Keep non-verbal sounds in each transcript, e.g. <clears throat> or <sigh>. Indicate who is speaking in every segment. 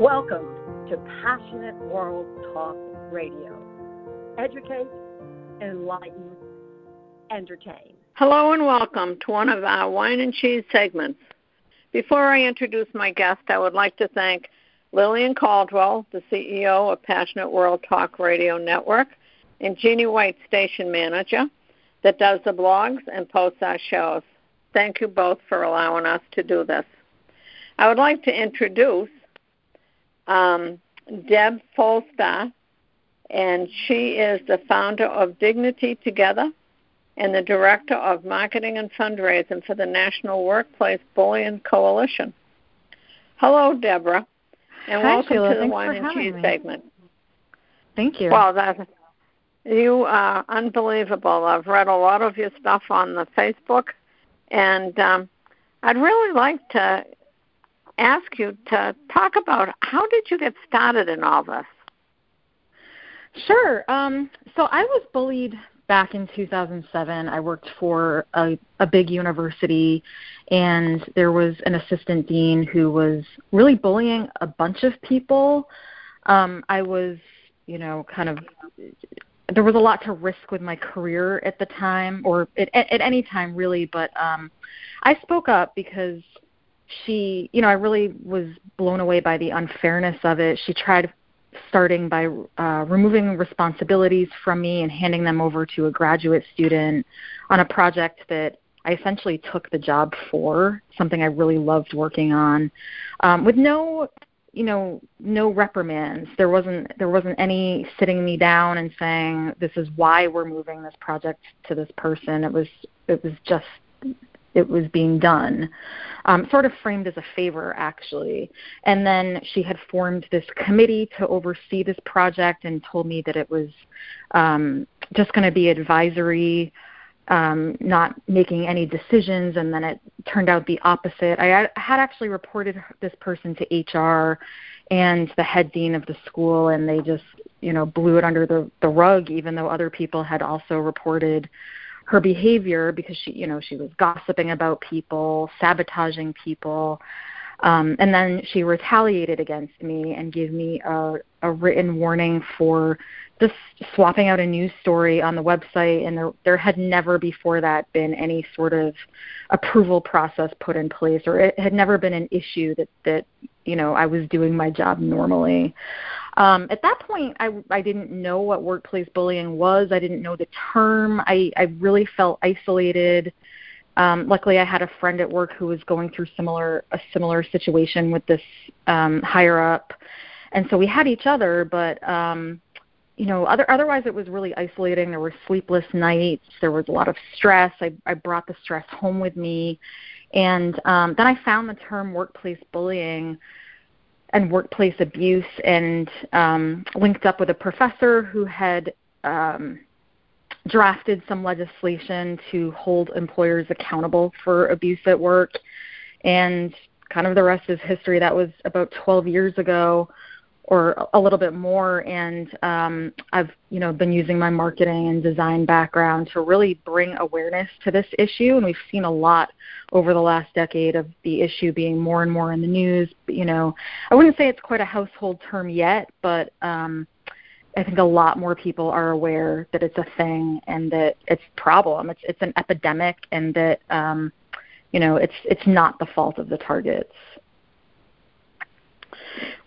Speaker 1: Welcome to Passionate World Talk Radio. Educate, enlighten, entertain.
Speaker 2: Hello and welcome to one of our wine and cheese segments. Before I introduce my guest, I would like to thank Lillian Caldwell, the CEO of Passionate World Talk Radio Network, and Jeannie White, station manager, that does the blogs and posts our shows. Thank you both for allowing us to do this. I would like to introduce um, Deb Falzoi, and she is the founder of Dignity Together and the director of marketing and fundraising for the National Workplace Bullying Coalition. Hello, Deborah, and
Speaker 3: Hi,
Speaker 2: welcome
Speaker 3: Sheila.
Speaker 2: to the
Speaker 3: Thanks
Speaker 2: Wine and Cheese
Speaker 3: me.
Speaker 2: segment.
Speaker 3: Thank you.
Speaker 2: Well, that you are unbelievable. I've read a lot of your stuff on the Facebook, and um, I'd really like to ask you to talk about how did you get started in all this?
Speaker 3: Sure. Um, so I was bullied back in 2007. I worked for a, a big university, and there was an assistant dean who was really bullying a bunch of people. Um, I was, you know, kind of. There was a lot to risk with my career at the time, or at, at, any time really. But um, I spoke up because she, you know, I really was blown away by the unfairness of it. She tried starting by uh, removing responsibilities from me and handing them over to a graduate student on a project that I essentially took the job for, something I really loved working on, um, with no, you know, no reprimands. There wasn't there wasn't any sitting me down and saying this is why we're moving this project to this person. It was it was just it was being done, um, sort of framed as a favor, actually. And then she had formed this committee to oversee this project and told me that it was um, just going to be advisory, um, not making any decisions. And then it turned out the opposite. I had- actually reported this person to HR and the head dean of the school, and they just, you know, blew it under the, the rug, even though other people had also reported her behavior because she you know she was gossiping about people sabotaging people um, and then she retaliated against me and gave me a, a written warning for just swapping out a news story on the website and there there had never before that been any sort of approval process put in place or it had never been an issue that that you know I was doing my job normally um, at that point, I, I didn't know what workplace bullying was. I didn't know the term. I, I really felt isolated. Um, luckily, I had a friend at work who was going through similar a similar situation with this um, higher up, and so we had each other. But um, you know, other, otherwise, it was really isolating. There were sleepless nights. There was a lot of stress. I, I brought the stress home with me, and um, then I found the term workplace bullying and workplace abuse and um, linked up with a professor who had um, drafted some legislation to hold employers accountable for abuse at work. And kind of the rest is history. That was about 12 years ago or a little bit more and um, I've you know been using my marketing and design background to really bring awareness to this issue and we've seen a lot over the last decade of the issue being more and more in the news you know I wouldn't say it's quite a household term yet but um, I think a lot more people are aware that it's a thing and that it's a problem it's it's an epidemic and that um, you know it's it's not the fault of the targets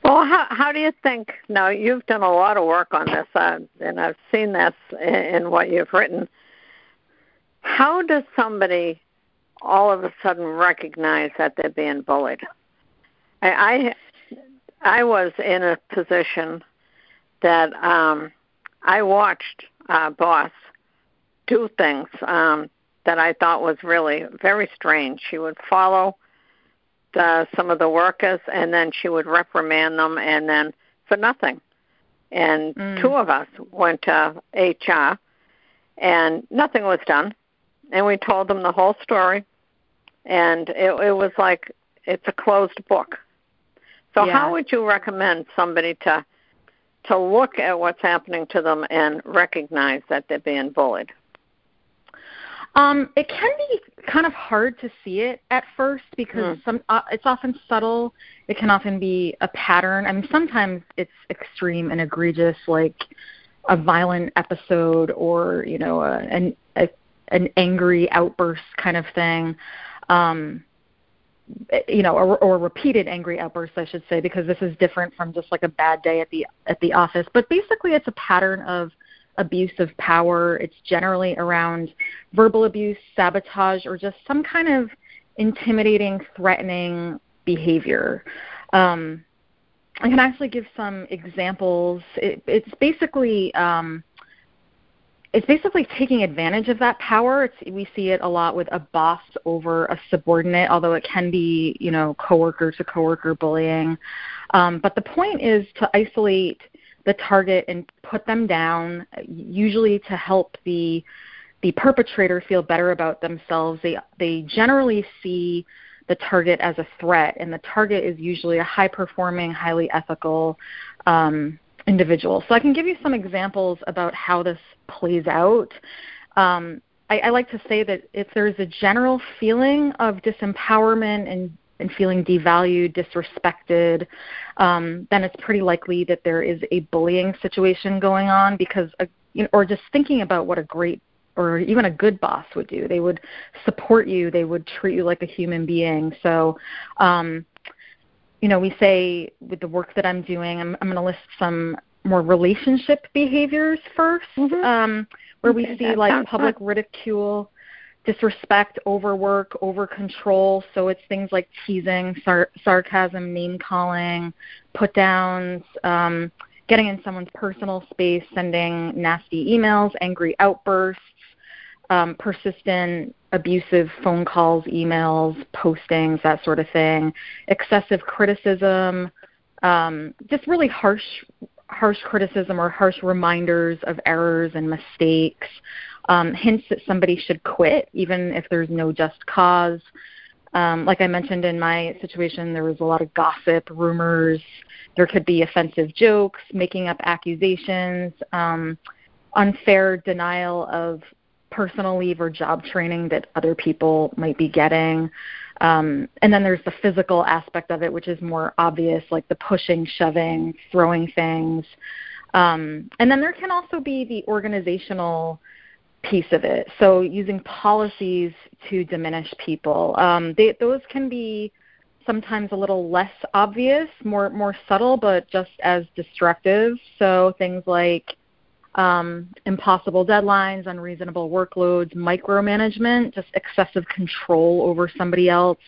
Speaker 2: Well, how how do you think? Now you've done a lot of work on this, uh, and I've seen this in, in what you've written. How does somebody all of a sudden recognize that they're being bullied? I I, I was in a position that um, I watched uh, boss do things um, that I thought was really very strange. She would follow uh, some of the workers, and then she would reprimand them, and then for nothing. And mm. two of us went to HR, and nothing was done. And we told them the whole story, and it, it was like it's a closed book. So, yeah. how would you recommend somebody to to look at what's happening to them and recognize that they're being bullied?
Speaker 3: Um, it can be kind of hard to see it at first because mm. some uh, it's often subtle. It can often be a pattern. I mean, sometimes it's extreme and egregious, like a violent episode or you know a, an a, an angry outburst kind of thing. Um, you know, or, or repeated angry outbursts, I should say, because this is different from just like a bad day at the at the office. But basically, it's a pattern of abuse of power. It's generally around verbal abuse, sabotage, or just some kind of intimidating, threatening behavior. Um, I can actually give some examples. It, it's basically um, it's basically taking advantage of that power. It's, we see it a lot with a boss over a subordinate, although it can be you know coworker to coworker bullying. Um, but the point is to isolate the target and put them down, usually to help the the perpetrator feel better about themselves. They they generally see the target as a threat, and the target is usually a high performing, highly ethical um, individual. So I can give you some examples about how this plays out. Um, I, I like to say that if there's a general feeling of disempowerment and and feeling devalued, disrespected, um, then it's pretty likely that there is a bullying situation going on because, a, uh, you know, or just thinking about what a great or even a good boss would do. They would support you. They would treat you like a human being. So, um, you know, we say with the work that I'm doing, I'm, I'm going to list some more relationship behaviors 1st mm-hmm. um, where okay, we see like public fun. ridicule disrespect, overwork, over control. So it's things like teasing, sar- sarcasm, name calling, put downs, um, getting in someone's personal space, sending nasty emails, angry outbursts, um, persistent abusive phone calls, emails, postings, that sort of thing, excessive criticism, um, just really harsh harsh criticism or harsh reminders of errors and mistakes um, hints that somebody should quit, even if there's no just cause. Um, like I mentioned in my situation, there was a lot of gossip, rumors. There could be offensive jokes, making up accusations, um, unfair denial of personal leave or job training that other people might be getting. Um, and then there's the physical aspect of it, which is more obvious, like the pushing, shoving, throwing things. Um, and then there can also be the organizational piece of it. So using policies to diminish people, um, they, those can be sometimes a little less obvious, more more subtle, but just as destructive. So things like um, impossible deadlines, unreasonable workloads, micromanagement, just excessive control over somebody else,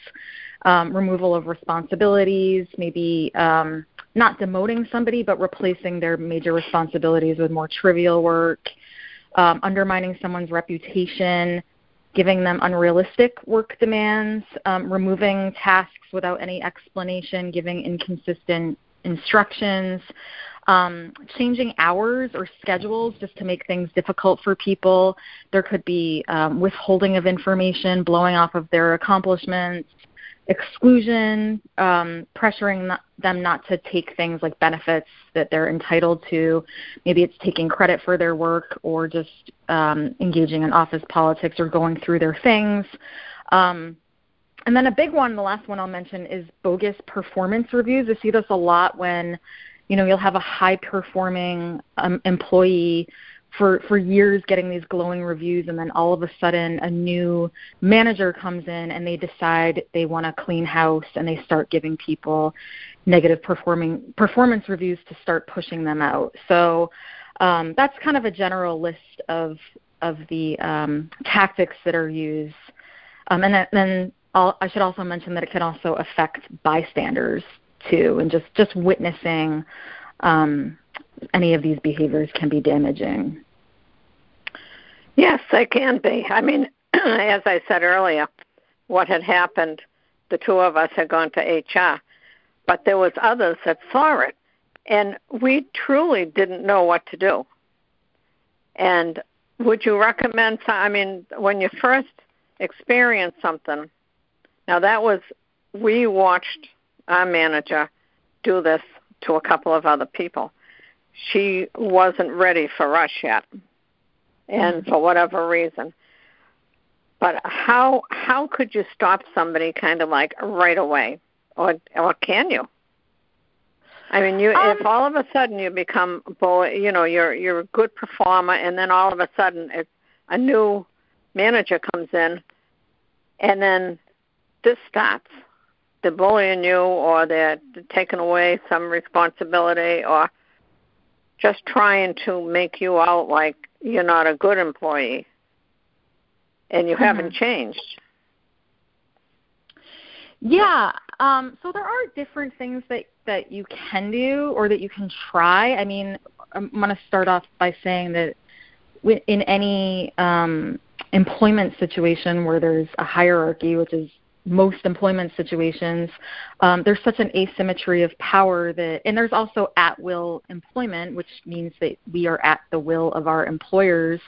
Speaker 3: um, removal of responsibilities, maybe um, not demoting somebody, but replacing their major responsibilities with more trivial work um, undermining someone's reputation, giving them unrealistic work demands, um, removing tasks without any explanation, giving inconsistent instructions, um, changing hours or schedules just to make things difficult for people. There could be um, withholding of information, blowing off of their accomplishments, exclusion, um, pressuring them not to take things like benefits that they're entitled to. Maybe it's taking credit for their work or just um, engaging in office politics or going through their things. Um, and then a big one, the last one I'll mention, is bogus performance reviews. I see this a lot when, you know, you'll have a high performing um, employee for for years getting these glowing reviews and then all of a sudden a new manager comes in and they decide they want to clean house and they start giving people negative performing performance reviews to start pushing them out. So um, that's kind of a general list of of the um, tactics that are used. Um, and then I'll, I should also mention that it can also affect bystanders too and just just witnessing um, any of these behaviors can be damaging.
Speaker 2: Yes, they can be. I mean, <clears throat> as I said earlier, what had happened the two of us had gone to HR, but there was others that saw it, and we truly didn't know what to do. And would you recommend? I mean, when you first experience something, now that was we watched our manager do this to a couple of other people. She wasn't ready for us yet, and for whatever reason. But how how could you stop somebody kind of like right away, or or can you? I mean, you um, if all of a sudden you become, you know, you're you're a good performer, and then all of a sudden it's a new manager comes in, and then this stops. They're bullying you, or they're taking away some responsibility, or just trying to make you out like you're not a good employee, and you mm-hmm. haven't changed.
Speaker 3: Yeah. Um, so there are different things that that you can do or that you can try. I mean, I'm going to start off by saying that in any um, employment situation where there's a hierarchy, which is most employment situations, um, there's such an asymmetry of power that, and there's also at will employment, which means that we are at the will of our employers.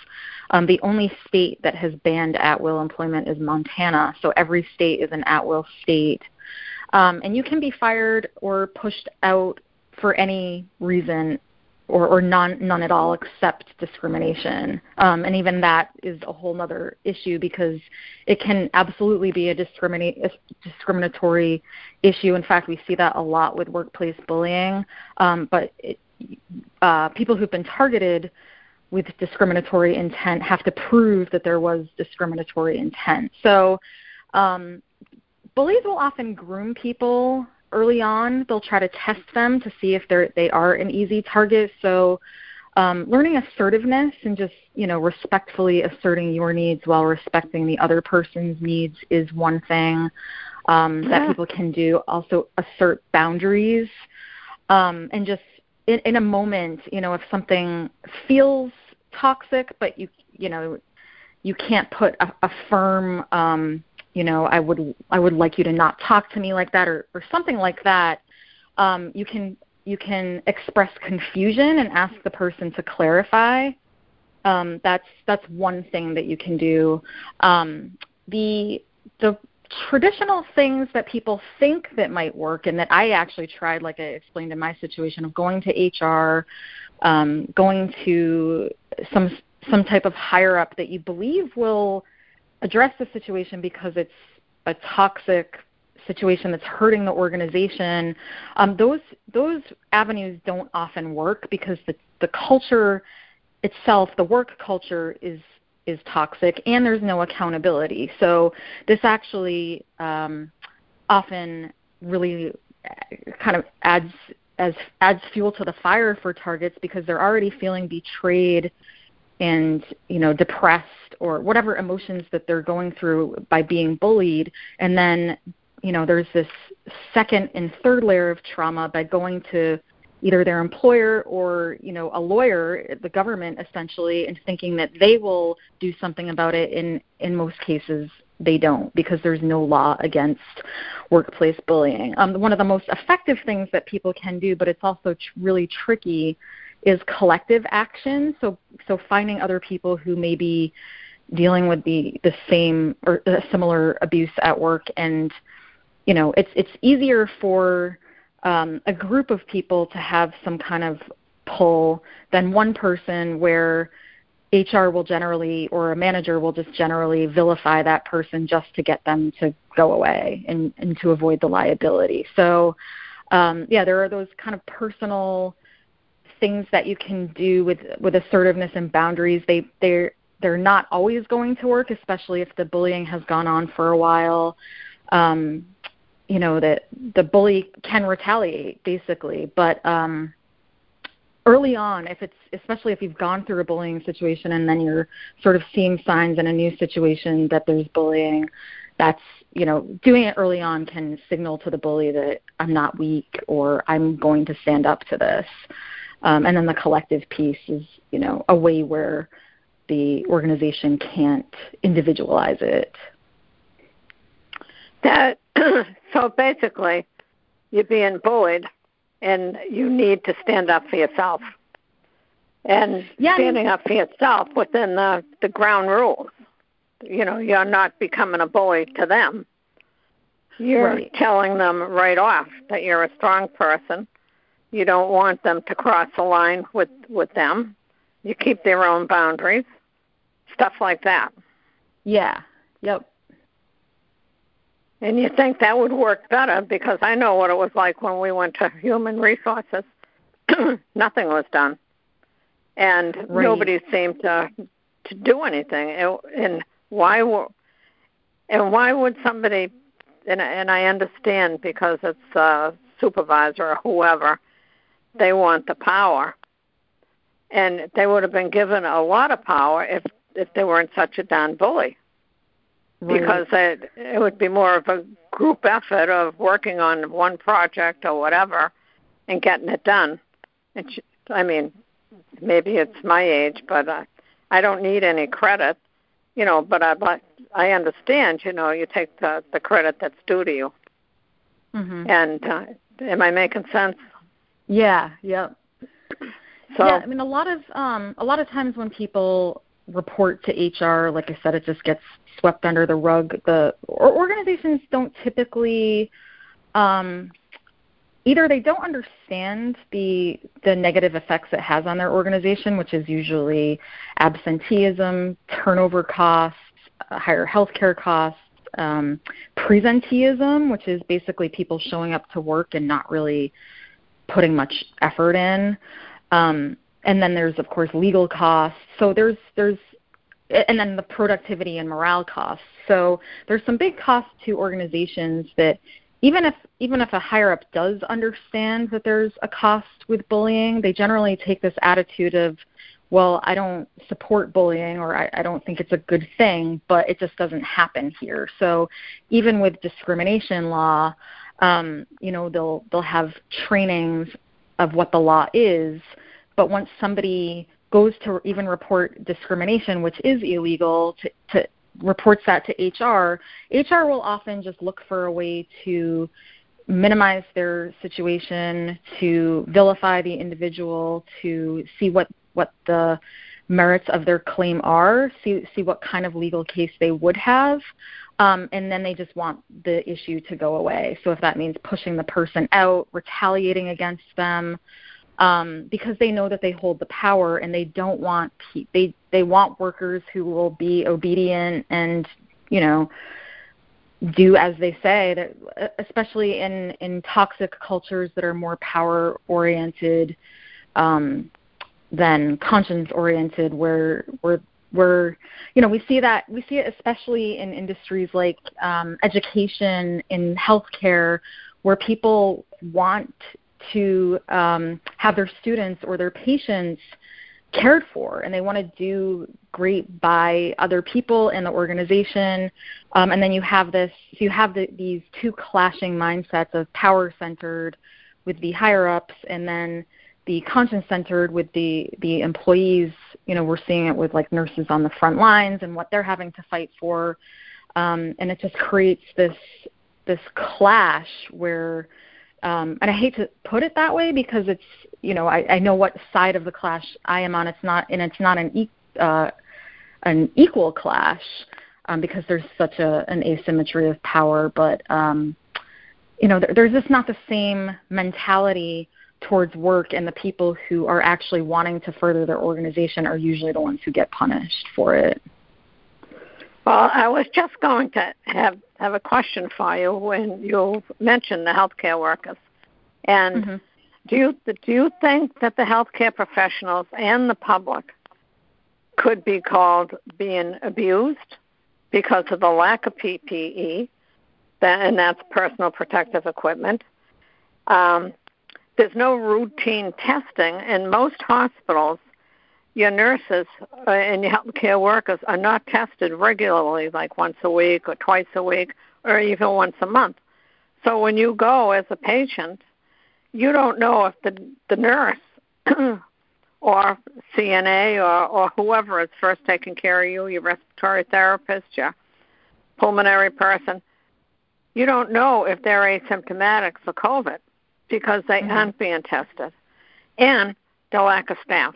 Speaker 3: Um, the only state that has banned at will employment is Montana, so every state is an at will state. Um, and you can be fired or pushed out for any reason or, or none, none at all except discrimination. Um, and even that is a whole other issue because it can absolutely be a, discriminate, a discriminatory issue. In fact, we see that a lot with workplace bullying. Um, but it, uh, people who've been targeted with discriminatory intent have to prove that there was discriminatory intent. So um, bullies will often groom people early on. They'll try to test them to see if they're they are an easy target. So um, learning assertiveness and just you know respectfully asserting your needs while respecting the other person's needs is one thing um, yeah. that people can do. Also assert boundaries um, and just in, in a moment, you know, if something feels toxic, but you you know you can't put a, a firm um, you know i would i would like you to not talk to me like that or or something like that um, you can you can express confusion and ask the person to clarify. Um, that's that's one thing that you can do. Um, the the traditional things that people think that might work and that I actually tried, like I explained in my situation, of going to HR, um, going to some some type of higher up that you believe will address the situation because it's a toxic situation that's hurting the organization, um, those those avenues don't often work because the the culture itself, the work culture is is toxic, and there's no accountability. So this actually um, often really uh, kind of adds as adds fuel to the fire for targets because they're already feeling betrayed and you know depressed or whatever emotions that they're going through by being bullied. And then you know there's this second and third layer of trauma by going to either their employer or you know a lawyer the government essentially and thinking that they will do something about it. In in most cases they don't because there's no law against workplace bullying. Um, one of the most effective things that people can do but it's also tr- really tricky is collective action. So so finding other people who may be dealing with the the same or similar abuse at work and you know it's it's easier for um, a group of people to have some kind of pull than one person where HR will generally or a manager will just generally vilify that person just to get them to go away and, and to avoid the liability. So um, yeah, there are those kind of personal things that you can do with with assertiveness and boundaries. They they're they're not always going to work, especially if the bullying has gone on for a while. Um, you know that the bully can retaliate basically, but um, early on, if it's especially if you've gone through a bullying situation and then you're sort of seeing signs in a new situation that there's bullying, that's you know doing it early on can signal to the bully that I'm not weak or I'm going to stand up to this. Um, and then the collective piece is, you know, a way where the organization can't individualize it.
Speaker 2: That <clears throat> so basically, you're being bullied, and you need to stand up for yourself. And
Speaker 3: Yeah, I mean-
Speaker 2: standing up for yourself within the the ground rules. You know, you're not becoming a bully to them. You're
Speaker 3: Right.
Speaker 2: telling them right off that you're a strong person. You don't want them to cross the line with with them. You keep their own boundaries. Stuff like that.
Speaker 3: Yeah. Yep.
Speaker 2: And you think that would work better because I know what it was like when we went to human resources. <clears throat> Nothing was done. And
Speaker 3: Right.
Speaker 2: nobody seemed to to do anything. It, and why wo- and why would somebody and and I understand because it's a supervisor or whoever they want the power. And they would have been given a lot of power if if they weren't such a darn bully
Speaker 3: Right.
Speaker 2: because it it would be more of a group effort of working on one project or whatever and getting it done. And sh I mean, maybe it's my age, but uh, I don't need any credit, you know. But I but I understand, you know, you take the the credit that's due to you.
Speaker 3: Mhm.
Speaker 2: And uh, am I making sense?
Speaker 3: Yeah. Yep.
Speaker 2: So
Speaker 3: yeah, I mean a lot of um a lot of times when people report to HR, like I said, it just gets swept under the rug. The or organizations don't typically um either they don't understand the the negative effects it has on their organization, which is usually absenteeism, turnover costs, uh, higher healthcare costs, um, presenteeism, which is basically people showing up to work and not really putting much effort in. Um, and then there's of course legal costs. So there's there's and then the productivity and morale costs. So there's some big costs to organizations that even if even if a higher up does understand that there's a cost with bullying, they generally take this attitude of, well, I don't support bullying or I, I don't think it's a good thing, but it just doesn't happen here. So even with discrimination law, um, you know, they'll they'll have trainings of what the law is, but once somebody goes to even report discrimination, which is illegal, to, to reports that to HR, HR will often just look for a way to minimize their situation, to vilify the individual, to see what what the merits of their claim are, see see what kind of legal case they would have. Um, and then they just want the issue to go away. So if that means pushing the person out, retaliating against them, um, because they know that they hold the power and they don't want pe- they they want workers who will be obedient and you know do as they say that especially in in toxic cultures that are more power oriented um, than conscience oriented where where where you know we see that we see it especially in industries like um, education in healthcare where people want to um, have their students or their patients cared for and they want to do great by other people in the organization. Um, and then you have this so you have the, these two clashing mindsets of power centered with the higher ups and then the conscience centered with the the employees you know we're seeing it with like nurses on the front lines and what they're having to fight for um, and it just creates this this clash where um, and I hate to put it that way because it's you know I, I know what side of the clash I am on. It's not and it's not an e- uh, an equal clash um, because there's such a an asymmetry of power. But um, you know there, there's just not the same mentality towards work, and the people who are actually wanting to further their organization are usually the ones who get punished for it.
Speaker 2: Well, I was just going to have have a question for you when you mentioned the healthcare workers, and
Speaker 3: Mhm.
Speaker 2: do you do you think that the healthcare professionals and the public could be called being abused because of the lack of PPE, that, and that's personal protective equipment? Um, there's no routine testing in most hospitals your nurses uh, and your healthcare workers are not tested regularly, like once a week or twice a week or even once a month. So when you go as a patient, you don't know if the the nurse <clears throat> or CNA or, or whoever is first taking care of you, your respiratory therapist, your pulmonary person, you don't know if they're asymptomatic for COVID because they mm-hmm. aren't being tested, and the lack of staff.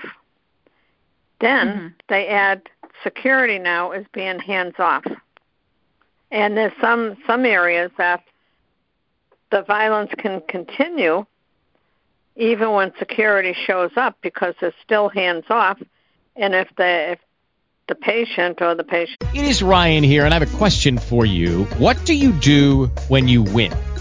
Speaker 2: Then mm-hmm. they add security now is being hands off, and there's some some areas that the violence can continue even when security shows up because they're still hands off, and if the if the patient or the patient.
Speaker 4: It is Ryan here, and I have a question for you. What do you do when you win?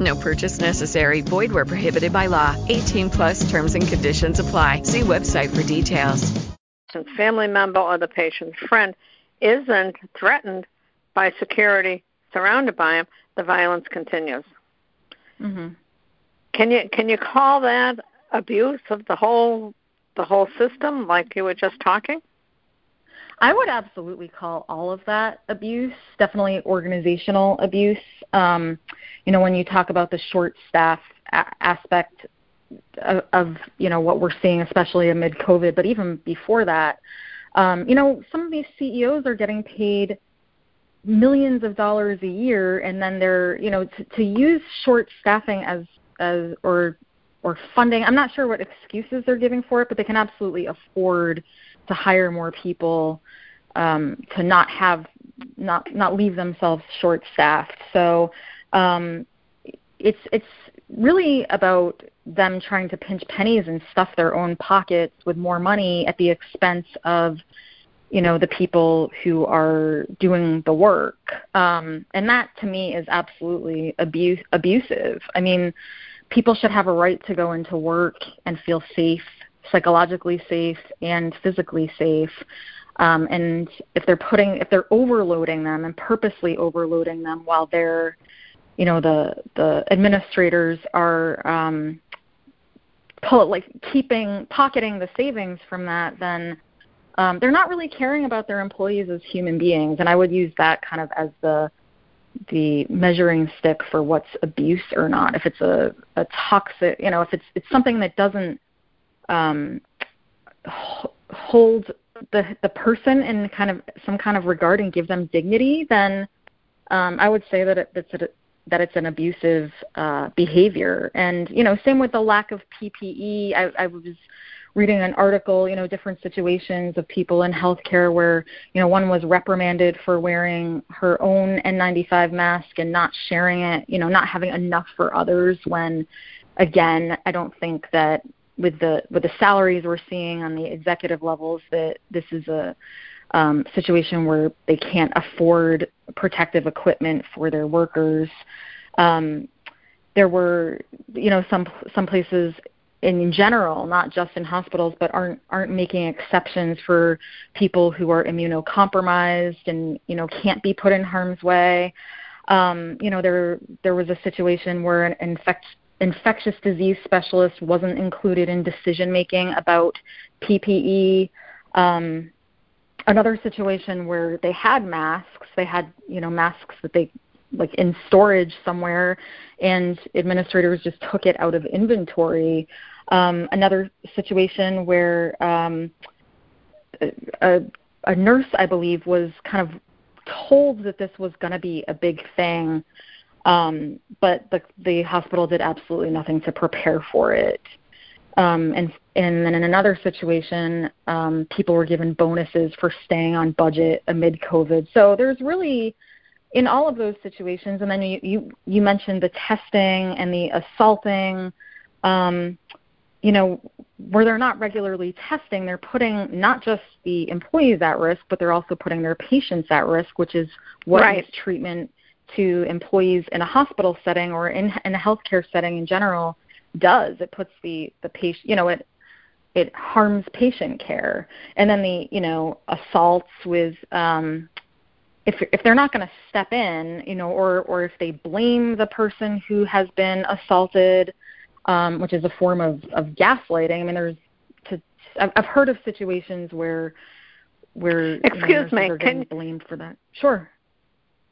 Speaker 5: No purchase necessary. Void where prohibited by law. 18 plus terms and conditions apply. See website for details.
Speaker 2: Family member or the patient's friend isn't threatened by security surrounded by him, the violence continues. Mm-hmm. Can you can you call that abuse of the whole the whole system, like you were just talking?
Speaker 3: I would absolutely call all of that abuse, definitely organizational abuse. Um, you know, when you talk about the short staff a- aspect of, of, you know, what we're seeing, especially amid COVID, but even before that, um, you know, some of these CEOs are getting paid millions of dollars a year and then they're you know to, to use short staffing as as or or funding i'm not sure what excuses they're giving for it but they can absolutely afford to hire more people um, to not have not not leave themselves short staffed so um, it's it's really about them trying to pinch pennies and stuff their own pockets with more money at the expense of you know the people who are doing the work. Um and that to me is absolutely abuse abusive. I mean people should have a right to go into work and feel safe psychologically safe and physically safe um and if they're putting if they're overloading them and purposely overloading them while they're you know the the administrators are um pull like keeping pocketing the savings from that then um, they're not really caring about their employees as human beings, and I would use that kind of as the the measuring stick for what's abuse or not. If it's a, a toxic, you know, if it's it's something that doesn't um, hold the the person in kind of some kind of regard and give them dignity, then um, I would say that it, that's a, that it's an abusive uh, behavior. And you know, same with the lack of PPE. I, I was reading an article, you know, different situations of people in healthcare where, you know, one was reprimanded for wearing her own N95 mask and not sharing it, you know, not having enough for others when again, I don't think that with the with the salaries we're seeing on the executive levels that this is a um, situation where they can't afford protective equipment for their workers. Um, there were, you know, some some places in general, not just in hospitals, but aren't aren't making exceptions for people who are immunocompromised and you know can't be put in harm's way. Um, you know, there there was a situation where an infect, infectious disease specialist wasn't included in decision making about PPE. Um, another situation where they had masks, they had you know masks that they like in storage somewhere and administrators just took it out of inventory um, another situation where um, a, a nurse, I believe, was kind of told that this was going to be a big thing, um, but the the hospital did absolutely nothing to prepare for it. Um, and and then in another situation, um, people were given bonuses for staying on budget amid COVID. So there's really in all of those situations, and then you you, you mentioned the testing and the assaulting. Um, you know, where they're not regularly testing, they're putting not just the employees at risk, but they're also putting their patients at risk, which is what
Speaker 2: right.
Speaker 3: treatment to employees in a hospital setting or in, in a healthcare setting in general does. It puts the the patient, you know, it it harms patient care, and then the you know assaults with um, if if they're not going to step in, you know, or or if they blame the person who has been assaulted, um, which is a form of of gaslighting. I mean, there's to I've, heard of situations where where
Speaker 2: excuse
Speaker 3: you know,
Speaker 2: me, can
Speaker 3: blamed for that. Sure,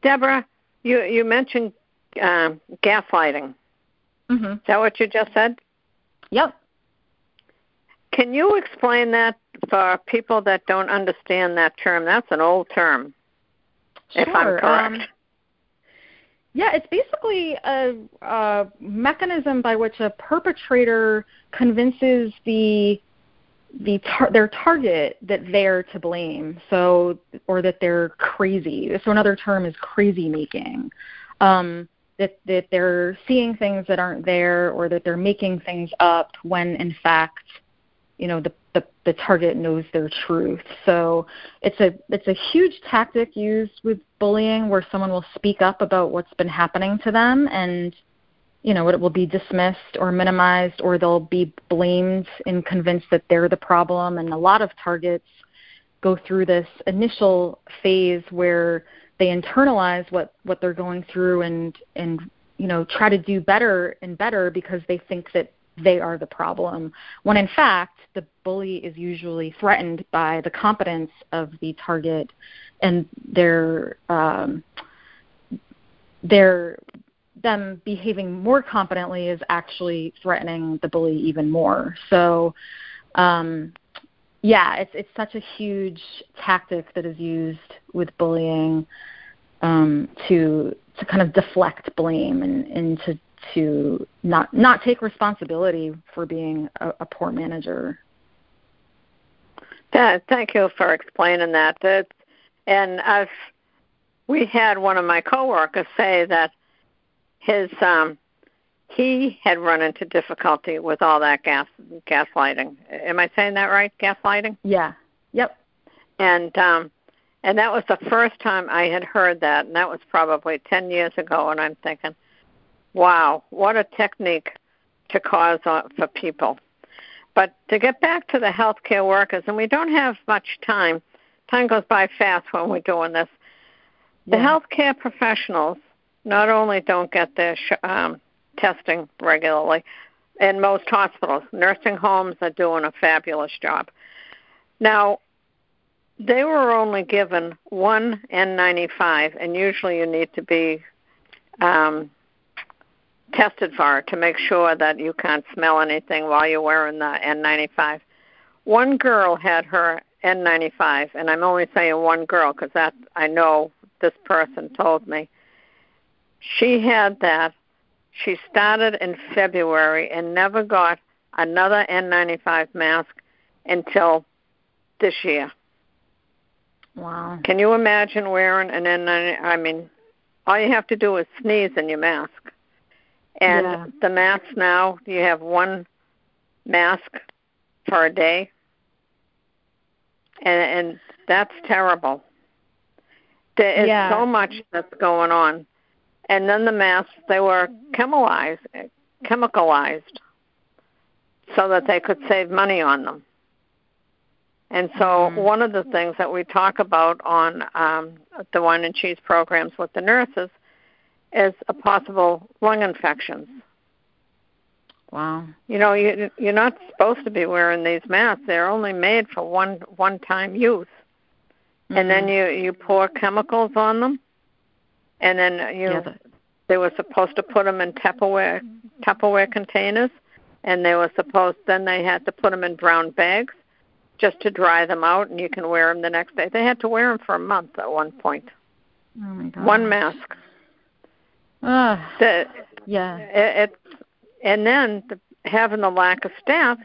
Speaker 2: Deborah, you you mentioned um, gaslighting.
Speaker 3: Mm-hmm.
Speaker 2: Is that what you just said?
Speaker 3: Yep.
Speaker 2: Can you explain that for people that don't understand that term? That's an old term.
Speaker 3: Sure.
Speaker 2: If I'm correct.
Speaker 3: Um, yeah, it's basically a, a mechanism by which a perpetrator convinces the the tar- their target that they're to blame, so or that they're crazy. So another term is crazy making. Um, that that they're seeing things that aren't there, or that they're making things up when in fact, you know, the the, the target knows their truth. So it's a it's a huge tactic used with bullying where someone will speak up about what's been happening to them and you know it will be dismissed or minimized or they'll be blamed and convinced that they're the problem. And a lot of targets go through this initial phase where they internalize what what they're going through and and you know try to do better and better because they think that they are the problem. When in fact the bully is usually threatened by the competence of the target and their um their them behaving more competently is actually threatening the bully even more so um yeah it's it's such a huge tactic that is used with bullying um to to kind of deflect blame and and to to not not take responsibility for being a, a poor manager.
Speaker 2: Yeah, thank you for explaining that. And I've we had one of my coworkers say that his um he had run into difficulty with all that gas gaslighting. Am I saying that right? Gaslighting?
Speaker 3: Yeah. Yep.
Speaker 2: And um and that was the first time I had heard that and that was probably 10 years ago and I'm thinking Wow, what a technique to cause uh, for people. But to get back to the healthcare workers, and we don't have much time. Time goes by fast when we're doing this. The
Speaker 3: Yeah.
Speaker 2: healthcare professionals not only don't get their sh- um, testing regularly, in most hospitals, nursing homes are doing a fabulous job. Now, they were only given one N95, and usually you need to be um, tested for it to make sure that you can't smell anything while you're wearing the N95. One girl had her N95, and I'm only saying one girl because that I know this person told me. She had that. She started in February and never got another N95 mask until this year.
Speaker 3: Wow.
Speaker 2: Can you imagine wearing an N90? I mean, all you have to do is sneeze in your mask. And
Speaker 3: Yeah.
Speaker 2: the masks now, you have one mask for a day, and and that's terrible. There is
Speaker 3: Yeah.
Speaker 2: so much that's going on, and then the masks they were chemicalized, chemicalized, so that they could save money on them. And so,
Speaker 3: Mhm.
Speaker 2: one of the things that we talk about on um, the wine and cheese programs with the nurses is a possible lung infections.
Speaker 3: Wow.
Speaker 2: You know, you, you're not supposed to be wearing these masks. They're only made for one one-time use. And then
Speaker 3: Mhm.
Speaker 2: you you pour chemicals on them, and then you
Speaker 3: yeah, the,
Speaker 2: they were supposed to put them in Tupperware Tupperware containers, and they were supposed then they had to put them in brown bags just to dry them out, and you can wear them the next day. They had to wear them for a month at one point.
Speaker 3: oh my god.
Speaker 2: One mask.
Speaker 3: Ah,
Speaker 2: The,
Speaker 3: yeah.
Speaker 2: it, it's and then the, having the lack of staff.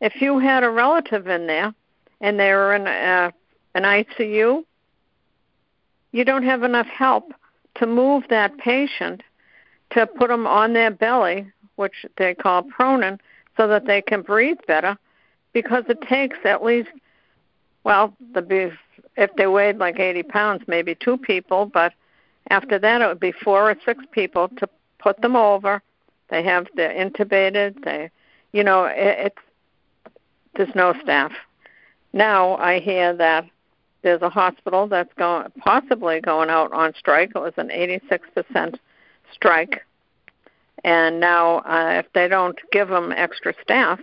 Speaker 2: If you had a relative in there and they were in a, an ICU, you don't have enough help to move that mm-hmm. patient to put them on their belly, which they call proning, so that they can mm-hmm. breathe better because it takes at least well the beef if they weighed like 80 pounds maybe two people but after that it would be four or six people to put them over. They have they're intubated they you know it, it's there's no staff. Now i hear that there's a hospital that's going possibly going out on strike. It was an 86% strike. And now uh, if they don't give them extra staff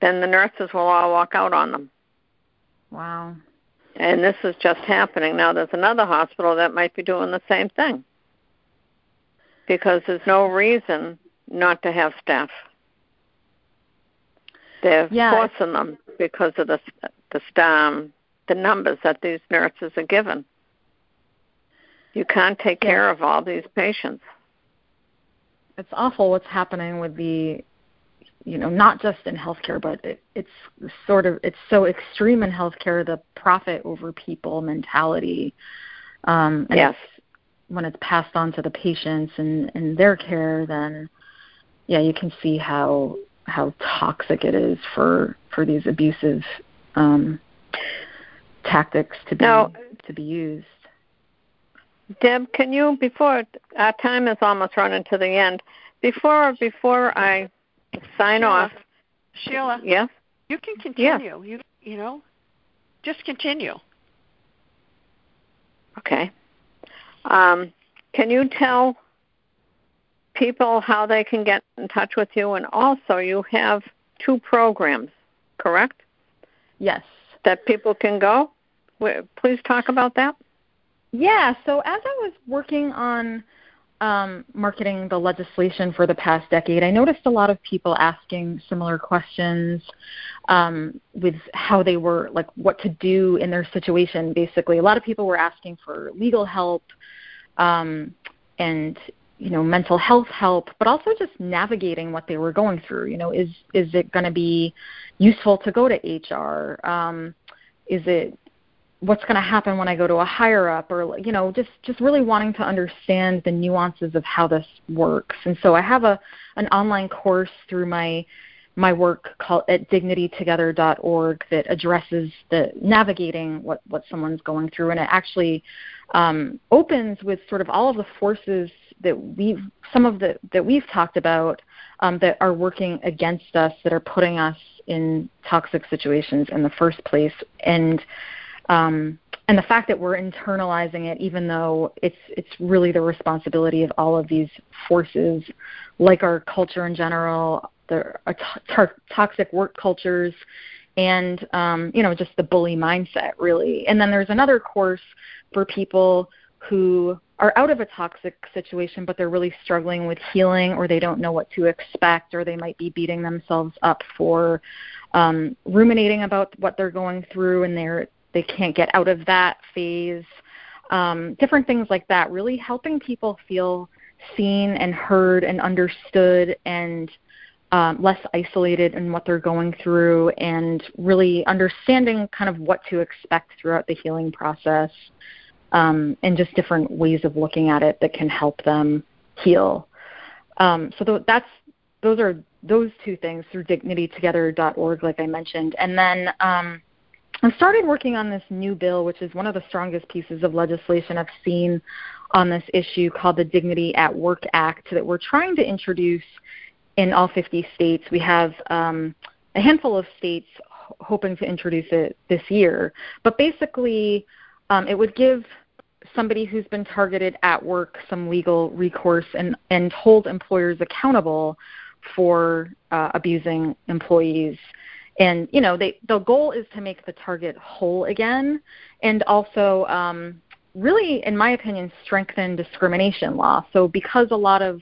Speaker 2: then the nurses will all walk out on them
Speaker 3: Wow.
Speaker 2: and this is just happening. Now there's another hospital that might be doing the same thing. Because there's no reason not to have staff. They're
Speaker 3: Yeah.
Speaker 2: forcing them because of the the um, the numbers that these nurses are given you can't take
Speaker 3: Yeah.
Speaker 2: care of all these patients
Speaker 3: It's awful what's happening with the you know, not just in healthcare, but it, it's sort of it's so extreme in healthcare the profit over people mentality. Um and
Speaker 2: Yes.
Speaker 3: it's, when it's passed on to the patients and, and their care then yeah, you can see how how toxic it is for for these abusive um tactics to be
Speaker 2: Now-
Speaker 3: to be used.
Speaker 2: Deb, can you before our time is almost running to the end, before before I sign
Speaker 6: Sheila.
Speaker 2: off,
Speaker 6: Sheila,
Speaker 2: yes,
Speaker 6: you can continue. You you know, just continue.
Speaker 2: okay. Um, can you tell people how they can get in touch with you, and also you have two programs, correct?
Speaker 3: Yes.
Speaker 2: That people can go. Please talk about that.
Speaker 3: Yeah, so as I was working on um, marketing the legislation for the past decade, I noticed a lot of people asking similar questions um, with how they were, like, what to do in their situation, basically. A lot of people were asking for legal help um, and, you know, mental health help, but also just navigating what they were going through. You know, is, is it going to be useful to go to HR? Um, is it what's going to happen when I go to a higher up or you know just just really wanting to understand the nuances of how this works. And so I have a an online course through my my work called at dignitytogether.org that addresses the navigating what what someone's going through and it actually um, opens with sort of all of the forces that we've some of the that we've talked about um, that are working against us that are putting us in toxic situations in the first place and um, and the fact that we're internalizing it, even though it's it's really the responsibility of all of these forces, like our culture in general, the to- toxic work cultures, and um, you know just the bully mindset, really. And then there's another course for people who are out of a toxic situation, but they're really struggling with healing, or they don't know what to expect, or they might be beating themselves up for um, ruminating about what they're going through, and they're they can't get out of that phase. Um, different things like that, really helping people feel seen and heard and understood and um, less isolated in what they're going through and really understanding kind of what to expect throughout the healing process um, and just different ways of looking at it that can help them heal. Um, so th- that's those are those two things through dignitytogether.org, like I mentioned, and then um, I started working on this new bill, which is one of the strongest pieces of legislation I've seen on this issue called the Dignity at Work Act that we're trying to introduce in all 50 states. We have um, a handful of states hoping to introduce it this year. But basically, um, it would give somebody who's been targeted at work some legal recourse and, and hold employers accountable for uh, abusing employees. And you know they the goal is to make the target whole again and also um, really in my opinion strengthen discrimination law. So because a lot of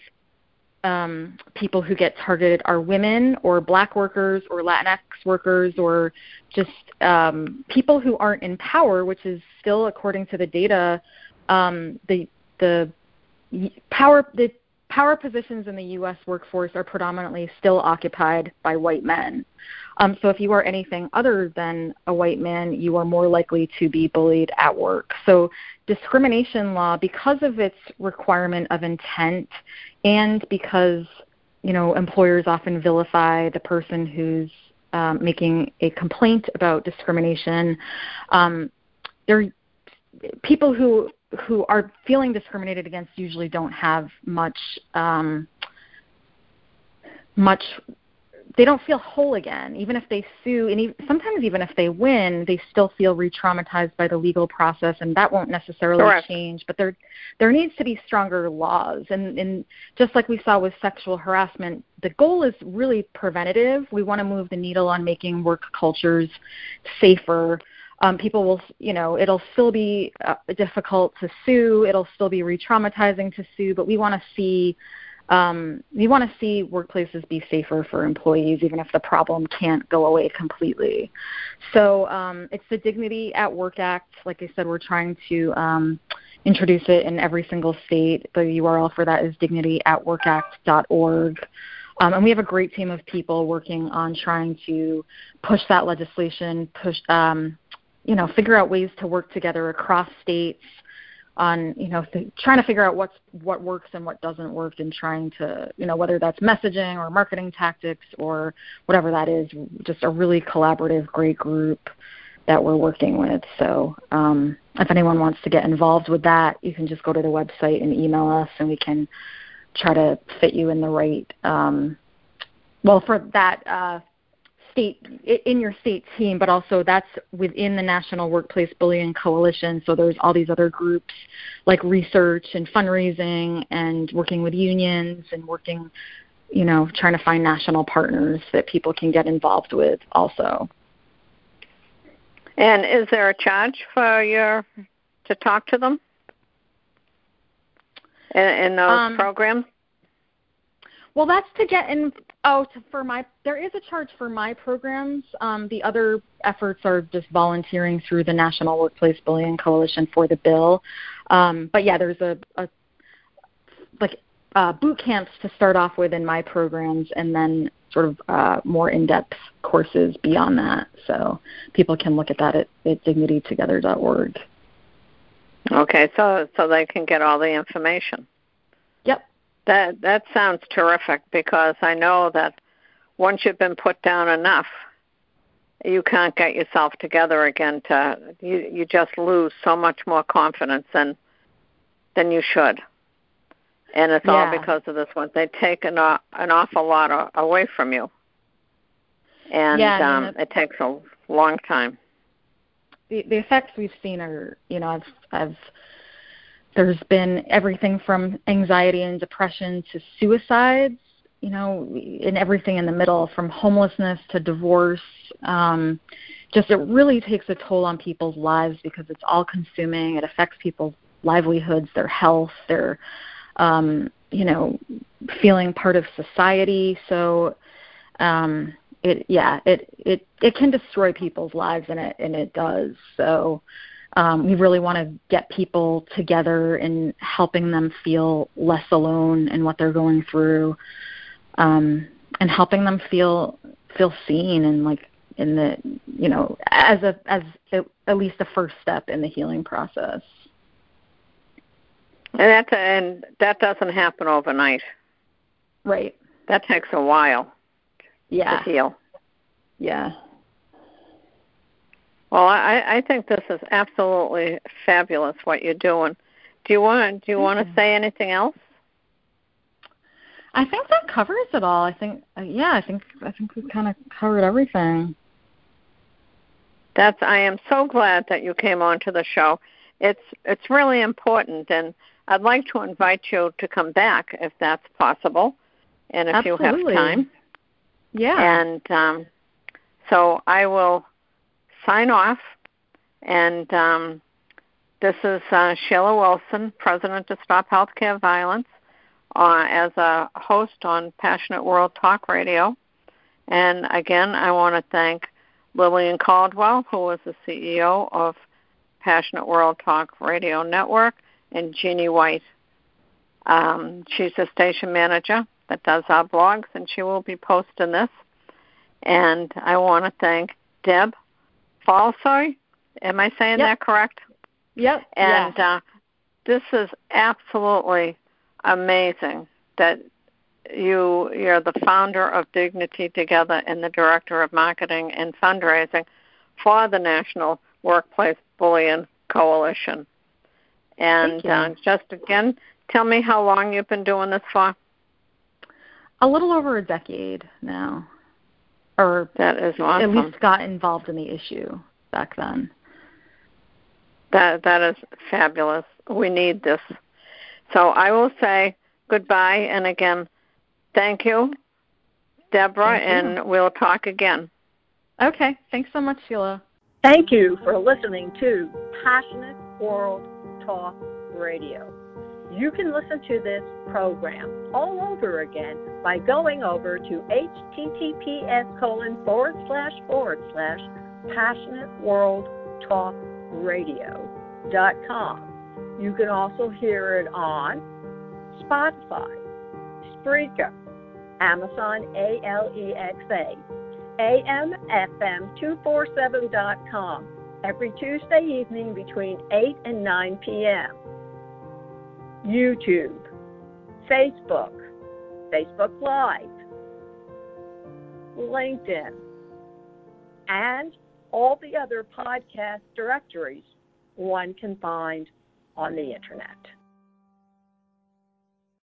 Speaker 3: um, people who get targeted are women or black workers or latinx workers or just um, people who aren't in power which is still according to the data um, the the power the power positions in the U.S. workforce are predominantly still occupied by white men. Um, so if you are anything other than a white man, you are more likely to be bullied at work. So discrimination law, because of its requirement of intent and because you know, employers often vilify the person who's um, making a complaint about discrimination. Um, there, people who who are feeling discriminated against usually don't have much um, much they don't feel whole again. Even if they sue and even, sometimes even if they win they still feel re-traumatized by the legal process and that won't necessarily
Speaker 2: Correct.
Speaker 3: change but there there needs to be stronger laws. And and just like we saw with sexual harassment the goal is really preventative. We want to move the needle on making work cultures safer um, people will, you know, it'll still be uh, difficult to sue. It'll still be re-traumatizing to sue, but we want to see, um, we want to see workplaces be safer for employees, even if the problem can't go away completely. So um, it's the Dignity at Work Act. Like I said, we're trying to um, introduce it in every single state. The URL for that is dignityatworkact.org. Um, and we have a great team of people working on trying to push that legislation, push um, you know figure out ways to work together across states on you know th- trying to figure out what's what works and what doesn't work and trying to you know whether that's messaging or marketing tactics or whatever that is just a really collaborative great group that we're working with. So um, if anyone wants to get involved with that you can just go to the website and email us and we can try to fit you in the right um, well for that uh, state in your state team, but also that's within the National Workplace Bullying Coalition. So there's all these other groups like research and fundraising and working with unions and working, you know, trying to find national partners that people can get involved with also.
Speaker 2: And is there a charge for your to talk to them in, in those
Speaker 3: Um,
Speaker 2: programs?
Speaker 3: Well, that's to get in. Oh, to, for my there is a charge for my programs. Um, the other efforts are just volunteering through the National Workplace Bullying Coalition for the bill. Um, but yeah, there's a, a like uh, boot camps to start off with in my programs, and then sort of uh, more in-depth courses beyond that. So people can look at that at, at dignitytogether.org.
Speaker 2: Okay, so so they can get all the information.
Speaker 3: Yep.
Speaker 2: That that sounds terrific because I know that once you've been put down enough, you can't get yourself together again. To you you just lose so much more confidence than than you should, and it's all because of this one. They take an an awful lot a- away from you, and
Speaker 3: Yeah,
Speaker 2: um, it takes a long time.
Speaker 3: the the effects we've seen are you know I've I've there's been everything from anxiety and depression to suicides you know and everything in the middle from homelessness to divorce. Um just it really takes a toll on people's lives because it's all consuming. It affects people's livelihoods their health their um you know feeling part of society. So um it yeah it it it can destroy people's lives and it and it does. So um, we really want to get people together and helping them feel less alone in what they're going through um, and helping them feel feel seen and like in the you know as a as a, at least a first step in the healing process
Speaker 2: And that and that doesn't happen overnight.
Speaker 3: right
Speaker 2: That takes a while
Speaker 3: yeah
Speaker 2: to heal.
Speaker 3: yeah
Speaker 2: Well, I, I think this is absolutely fabulous what you're doing. Do you want do you want to say anything else?
Speaker 3: I think that covers it all. I think, uh, yeah, I think I think we've kind of covered everything.
Speaker 2: That's I am so glad that you came on to the show. It's it's really important and I'd like to invite you to come back if that's possible and if
Speaker 3: Absolutely.
Speaker 2: you have time.
Speaker 3: Yeah.
Speaker 2: And um so I will sign off and um this is uh, Sheila Wilson, President of Stop Healthcare Violence, uh, as a host on Passionate World Talk Radio. And again, I want to thank Lillian Caldwell, who is the CEO of Passionate World Talk Radio Network, and Jeannie White. Um, she's the station manager that does our blogs, and she will be posting this. And I want to thank Deb Falzoi. Am I saying
Speaker 3: Yep.
Speaker 2: that correct?
Speaker 3: yep.
Speaker 2: And
Speaker 3: yeah.
Speaker 2: uh, this is absolutely amazing that you you're the founder of Dignity Together and the director of marketing and fundraising for the National Workplace Bullying Coalition. And uh, just again, tell me how long you've been doing this for.
Speaker 3: A little over a decade now, or
Speaker 2: that is awesome.
Speaker 3: At least got involved in the issue back then.
Speaker 2: That that is fabulous. We need this. So I will say goodbye, and again, thank you, Deborah,
Speaker 3: thank you.
Speaker 2: and we'll talk again.
Speaker 3: Okay. Thanks so much, Sheila.
Speaker 1: Thank you for listening to Passionate World Talk Radio. You can listen to this program all over again by going over to https colon forward slash forward slash passionate world talk radio.com. You can also hear it on Spotify, Spreaker, Amazon ALEXA, AMFM247.com every Tuesday evening between 8 and 9 p.m. YouTube, Facebook, Facebook Live, LinkedIn, and all the other podcast directories one can find on the internet.